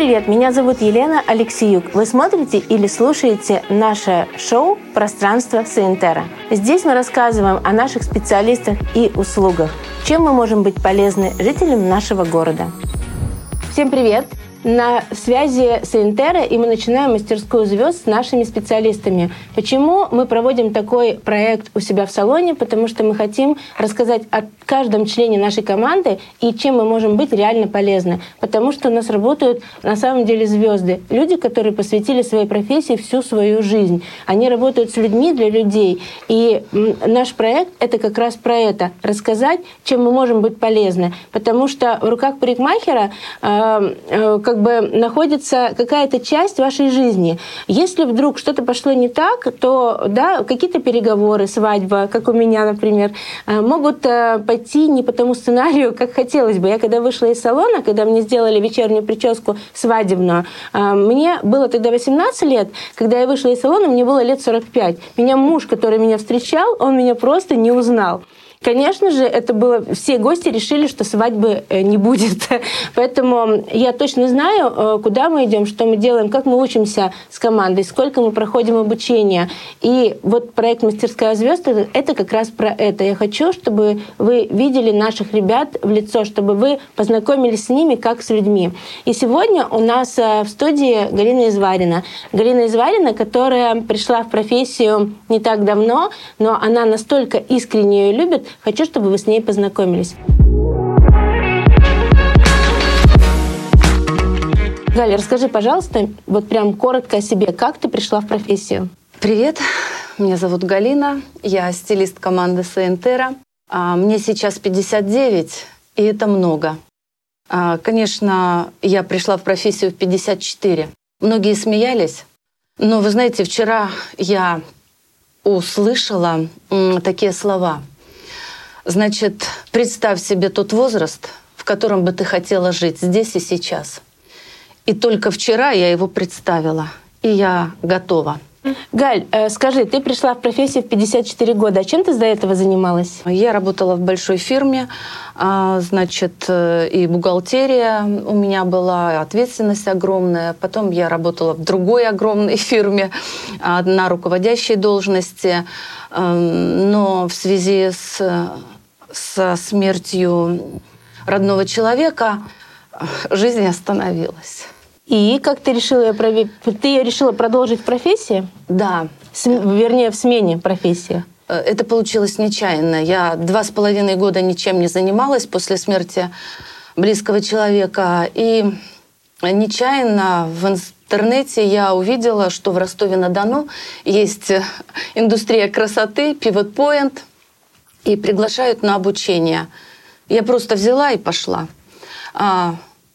привет! Меня зовут Елена Алексеюк. Вы смотрите или слушаете наше шоу «Пространство Саентера». Здесь мы рассказываем о наших специалистах и услугах, чем мы можем быть полезны жителям нашего города. Всем привет! На связи с Интера, и мы начинаем мастерскую звезд с нашими специалистами. Почему мы проводим такой проект у себя в салоне? Потому что мы хотим рассказать о каждом члене нашей команды и чем мы можем быть реально полезны. Потому что у нас работают на самом деле звезды. Люди, которые посвятили своей профессии всю свою жизнь. Они работают с людьми для людей. И наш проект — это как раз про это. Рассказать, чем мы можем быть полезны. Потому что в руках парикмахера э, э, как бы находится какая-то часть вашей жизни. Если вдруг что-то пошло не так, то да, какие-то переговоры, свадьба, как у меня, например, э, могут э, пойти не по тому сценарию, как хотелось бы. Я когда вышла из салона, когда мне сделали вечернюю прическу свадебную, э, мне было тогда 18 лет, когда я вышла из салона, мне было лет 45. Меня муж, который меня встречал, он меня просто не узнал. Конечно же, это было... Все гости решили, что свадьбы э, не будет. Поэтому я точно знаю, э, куда мы идем, что мы делаем, как мы учимся с командой, сколько мы проходим обучение. И вот проект «Мастерская звезд» — это как раз про это. Я хочу, чтобы вы видели наших ребят в лицо, чтобы вы познакомились с ними как с людьми. И сегодня у нас э, в студии Галина Изварина. Галина Изварина, которая пришла в профессию не так давно, но она настолько искренне ее любит, Хочу, чтобы вы с ней познакомились. Галя, расскажи, пожалуйста, вот прям коротко о себе. Как ты пришла в профессию? Привет, меня зовут Галина, я стилист команды Саентера. А, мне сейчас 59, и это много. А, конечно, я пришла в профессию в 54. Многие смеялись, но вы знаете, вчера я услышала такие слова. Значит, представь себе тот возраст, в котором бы ты хотела жить здесь и сейчас. И только вчера я его представила, и я готова. Галь, э, скажи, ты пришла в профессию в 54 года. А чем ты до этого занималась? Я работала в большой фирме, а, значит, э, и бухгалтерия у меня была, ответственность огромная. Потом я работала в другой огромной фирме а, на руководящей должности. Эм, но в связи с со смертью родного человека жизнь остановилась. И как ты решила ее проверить? Ты решила продолжить в профессии? Да. С, вернее, в смене профессии. Э, это получилось нечаянно. Я два с половиной года ничем не занималась после смерти близкого человека. И нечаянно в интернете я увидела, что в Ростове-на-Дону есть индустрия красоты, Pivot Point – и приглашают на обучение. Я просто взяла и пошла.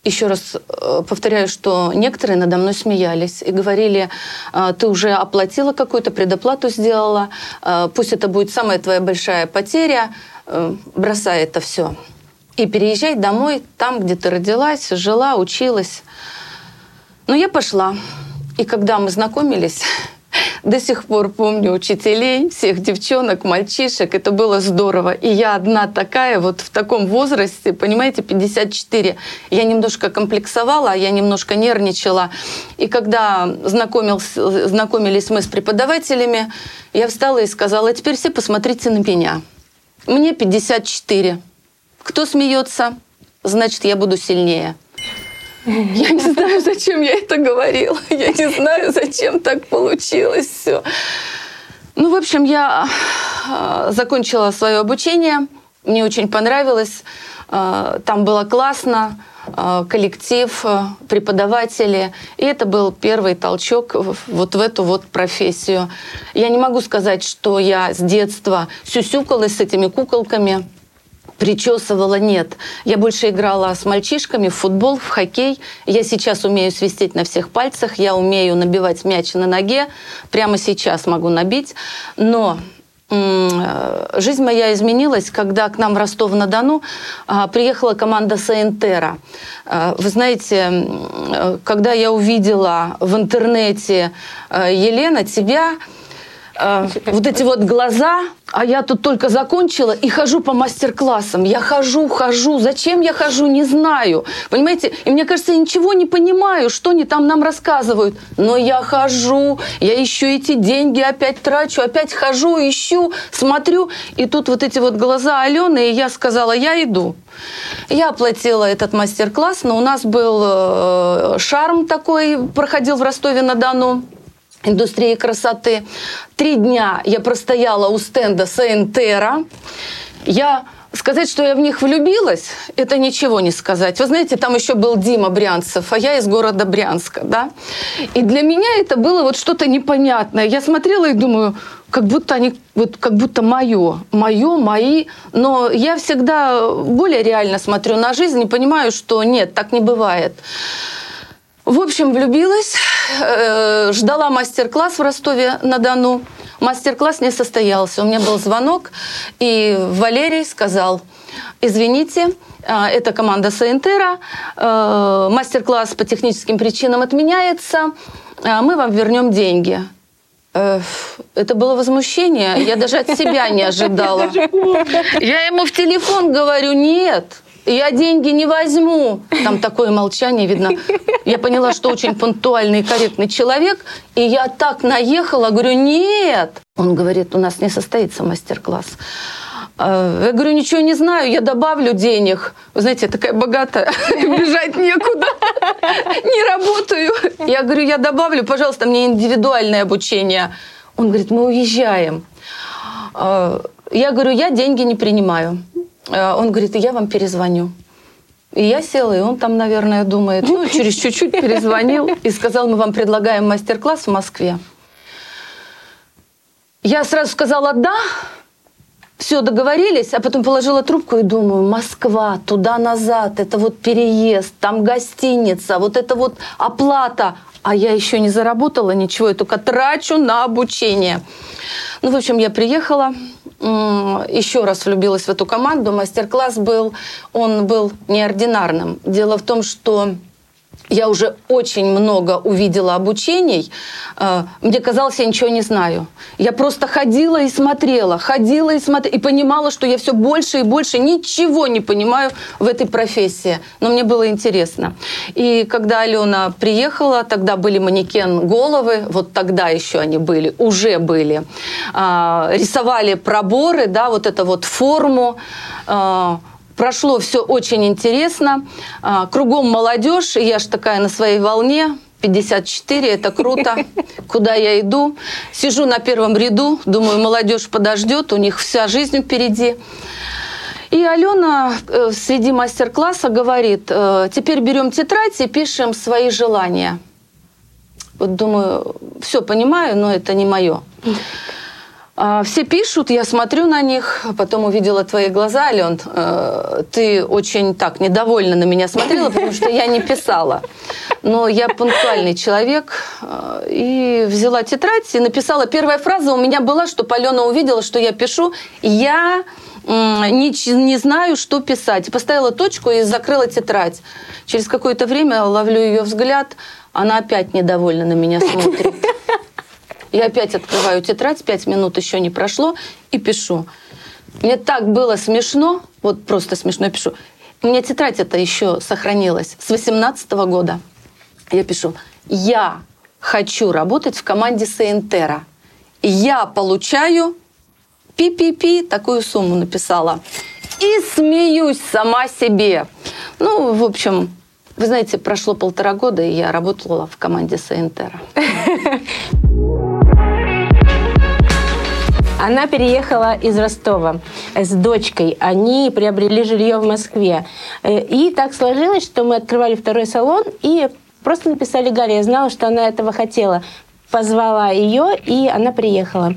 Еще раз э, повторяю, что некоторые надо мной смеялись и говорили, «А, ты уже оплатила какую-то предоплату, сделала, а, пусть это будет самая твоя большая потеря, э, бросай это все. И переезжай домой, там, где ты родилась, жила, училась. Но я пошла. И когда мы знакомились, до сих пор помню учителей, всех девчонок, мальчишек. Это было здорово. И я одна такая вот в таком возрасте, понимаете, 54. Я немножко комплексовала, я немножко нервничала. И когда знакомились мы с преподавателями, я встала и сказала, теперь все посмотрите на меня. Мне 54. Кто смеется, значит, я буду сильнее. Я не знаю, зачем я это говорила. Я не знаю, зачем так получилось все. Ну, в общем, я а, закончила свое обучение. Мне очень понравилось. А, там было классно а, коллектив, преподаватели. И это был первый толчок вот в эту вот профессию. Я не могу сказать, что я с детства сюсюкалась с этими куколками причесывала, нет. Я больше играла с мальчишками в футбол, в хоккей. Я сейчас умею свистеть на всех пальцах, я умею набивать мяч на ноге. Прямо сейчас могу набить. Но э, жизнь моя изменилась, когда к нам в Ростов-на-Дону а, приехала команда Саентера. Э, вы знаете, когда я увидела в интернете э, Елена тебя, э, вот эти вот глаза, а я тут только закончила и хожу по мастер-классам. Я хожу, хожу. Зачем я хожу, не знаю. Понимаете? И мне кажется, я ничего не понимаю, что они там нам рассказывают. Но я хожу, я ищу эти деньги, опять трачу, опять хожу, ищу, смотрю. И тут вот эти вот глаза Алены, и я сказала, я иду. Я оплатила этот мастер-класс, но у нас был э, шарм такой, проходил в Ростове-на-Дону индустрии красоты. Три дня я простояла у стенда Сейнтера. Я Сказать, что я в них влюбилась, это ничего не сказать. Вы знаете, там еще был Дима Брянцев, а я из города Брянска, да. И для меня это было вот что-то непонятное. Я смотрела и думаю, как будто они, вот как будто мое, мое, мои. Но я всегда более реально смотрю на жизнь и понимаю, что нет, так не бывает. В общем, влюбилась, э, ждала мастер-класс в Ростове-на-Дону. Мастер-класс не состоялся. У меня был звонок, и Валерий сказал, извините, э, это команда Саентера, э, мастер-класс по техническим причинам отменяется, мы вам вернем деньги. Это было возмущение. Я даже от себя не ожидала. Я ему в телефон говорю, нет, я деньги не возьму. Там такое молчание видно. Я поняла, что очень пунктуальный и корректный человек. И я так наехала, говорю, нет. Он говорит, у нас не состоится мастер-класс. А, я говорю, ничего не знаю, я добавлю денег. Вы знаете, я такая богатая, бежать некуда, не работаю. Я говорю, я добавлю, пожалуйста, мне индивидуальное обучение. Он говорит, мы уезжаем. А, я говорю, я деньги не принимаю. Э, он говорит, я вам перезвоню. И я села, и он там, наверное, думает, ну, через чуть-чуть перезвонил и сказал, мы вам предлагаем мастер-класс в Москве. Я сразу сказала «да», все, договорились, а потом положила трубку и думаю, Москва, туда-назад, это вот переезд, там гостиница, вот это вот оплата, а я еще не заработала ничего, я только трачу на обучение. Ну, в общем, я приехала, еще раз влюбилась в эту команду. Мастер-класс был, он был неординарным. Дело в том, что я уже очень много увидела обучений. Э, мне казалось, я ничего не знаю. Я просто ходила и смотрела, ходила и смотрела, и понимала, что я все больше и больше ничего не понимаю в этой профессии. Но мне было интересно. И когда Алена приехала, тогда были манекен головы, вот тогда еще они были, уже были. А, рисовали проборы, да, вот это вот форму а, Прошло все очень интересно. А, кругом молодежь, я ж такая на своей волне. 54, это круто. Куда я иду? Сижу на первом ряду, думаю, молодежь подождет, у них вся жизнь впереди. И Алена э, среди мастер-класса говорит, «Э, теперь берем тетрадь и пишем свои желания. Вот думаю, все понимаю, но это не мое. А, все пишут, я смотрю на них, потом увидела твои глаза, Ален, э, ты очень так недовольно на меня смотрела, потому что я не писала. Но я пунктуальный человек, э, и взяла тетрадь и написала. Первая фраза у меня была, что Алена увидела, что я пишу. Я не, не знаю, что писать. Поставила точку и закрыла тетрадь. Через какое-то время ловлю ее взгляд, она опять недовольна на меня смотрит. Я опять открываю тетрадь, пять минут еще не прошло, и пишу. Мне так было смешно, вот просто смешно пишу. У меня тетрадь это еще сохранилась с 18 года. Я пишу, я хочу работать в команде Сейнтера. Я получаю пи-пи-пи, такую сумму написала. И смеюсь сама себе. Ну, в общем, вы знаете, прошло полтора года, и я работала в команде Сейнтера. Она переехала из Ростова с дочкой. Они приобрели жилье в Москве. Э, и так сложилось, что мы открывали второй салон и просто написали Галя. Я знала, что она этого хотела. Позвала ее, и она приехала.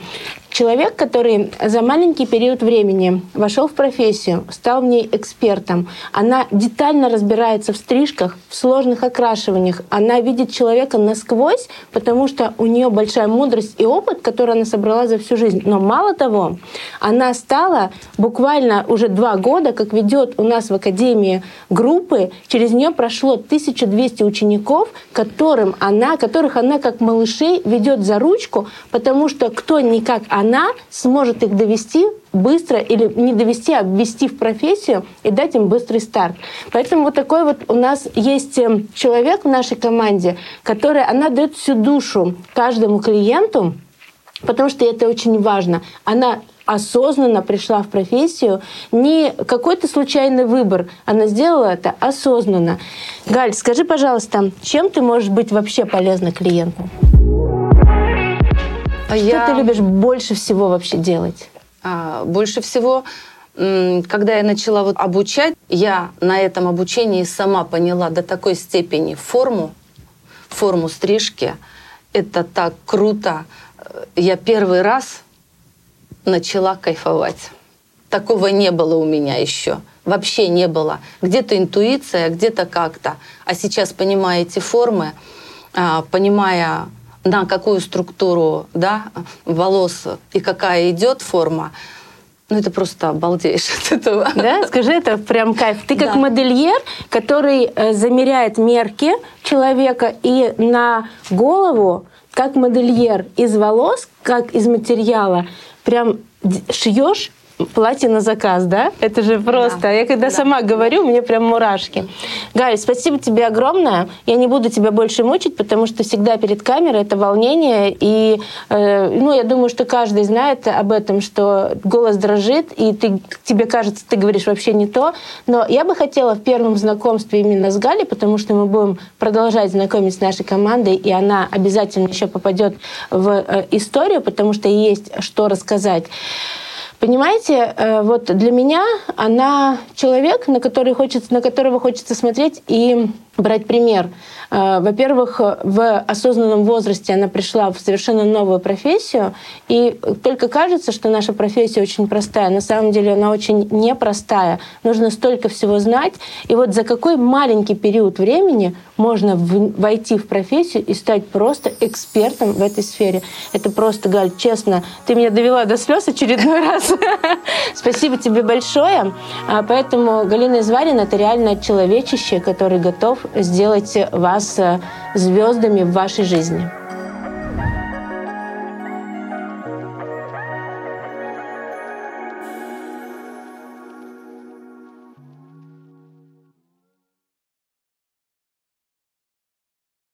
Человек, который за маленький период времени вошел в профессию, стал в ней экспертом, она детально разбирается в стрижках, в сложных окрашиваниях, она видит человека насквозь, потому что у нее большая мудрость и опыт, который она собрала за всю жизнь. Но мало того, она стала буквально уже два года, как ведет у нас в Академии группы, через нее прошло 1200 учеников, которым она, которых она как малышей ведет за ручку, потому что кто никак она сможет их довести быстро или не довести, а ввести в профессию и дать им быстрый старт. Поэтому вот такой вот у нас есть э, человек в нашей команде, который, она дает всю душу каждому клиенту, потому что это очень важно. Она осознанно пришла в профессию, не какой-то случайный выбор, она сделала это осознанно. Галь, скажи, пожалуйста, чем ты можешь быть вообще полезна клиенту? А Что я... ты любишь больше всего вообще делать? А, больше всего, когда я начала вот обучать, я на этом обучении сама поняла до такой степени форму, форму стрижки. Это так круто. Я первый раз начала кайфовать. Такого не было у меня еще. Вообще не было. Где-то интуиция, где-то как-то. А сейчас, понимая эти формы, а, понимая на какую структуру да, волос и какая идет форма, ну, это просто обалдеешь от этого. Да, скажи, это прям кайф. Ты как да. модельер, который э, замеряет мерки человека и на голову, как модельер из волос, как из материала, прям шьешь платье на заказ, да? Это же просто. Да. Я когда да. сама говорю, мне прям мурашки. Галь, спасибо тебе огромное. Я не буду тебя больше мучить, потому что всегда перед камерой это волнение. И э, ну, я думаю, что каждый знает об этом, что голос дрожит, и ты, тебе кажется, ты говоришь вообще не то. Но я бы хотела в первом знакомстве именно с Галей, потому что мы будем продолжать знакомить с нашей командой, и она обязательно еще попадет в э, историю, потому что есть что рассказать. Понимаете, э, вот для меня она человек, на, который хочется, на которого хочется смотреть и брать пример. Э, во-первых, в осознанном возрасте она пришла в совершенно новую профессию, и только кажется, что наша профессия очень простая. На самом деле она очень непростая. Нужно столько всего знать. И вот за какой маленький период времени можно войти в профессию и стать просто экспертом в этой сфере. Это просто, Галь, честно, ты меня довела до слез очередной раз. Спасибо тебе большое. А, поэтому Галина Изварина — это реально человечище, который готов сделать вас э, звездами в вашей жизни.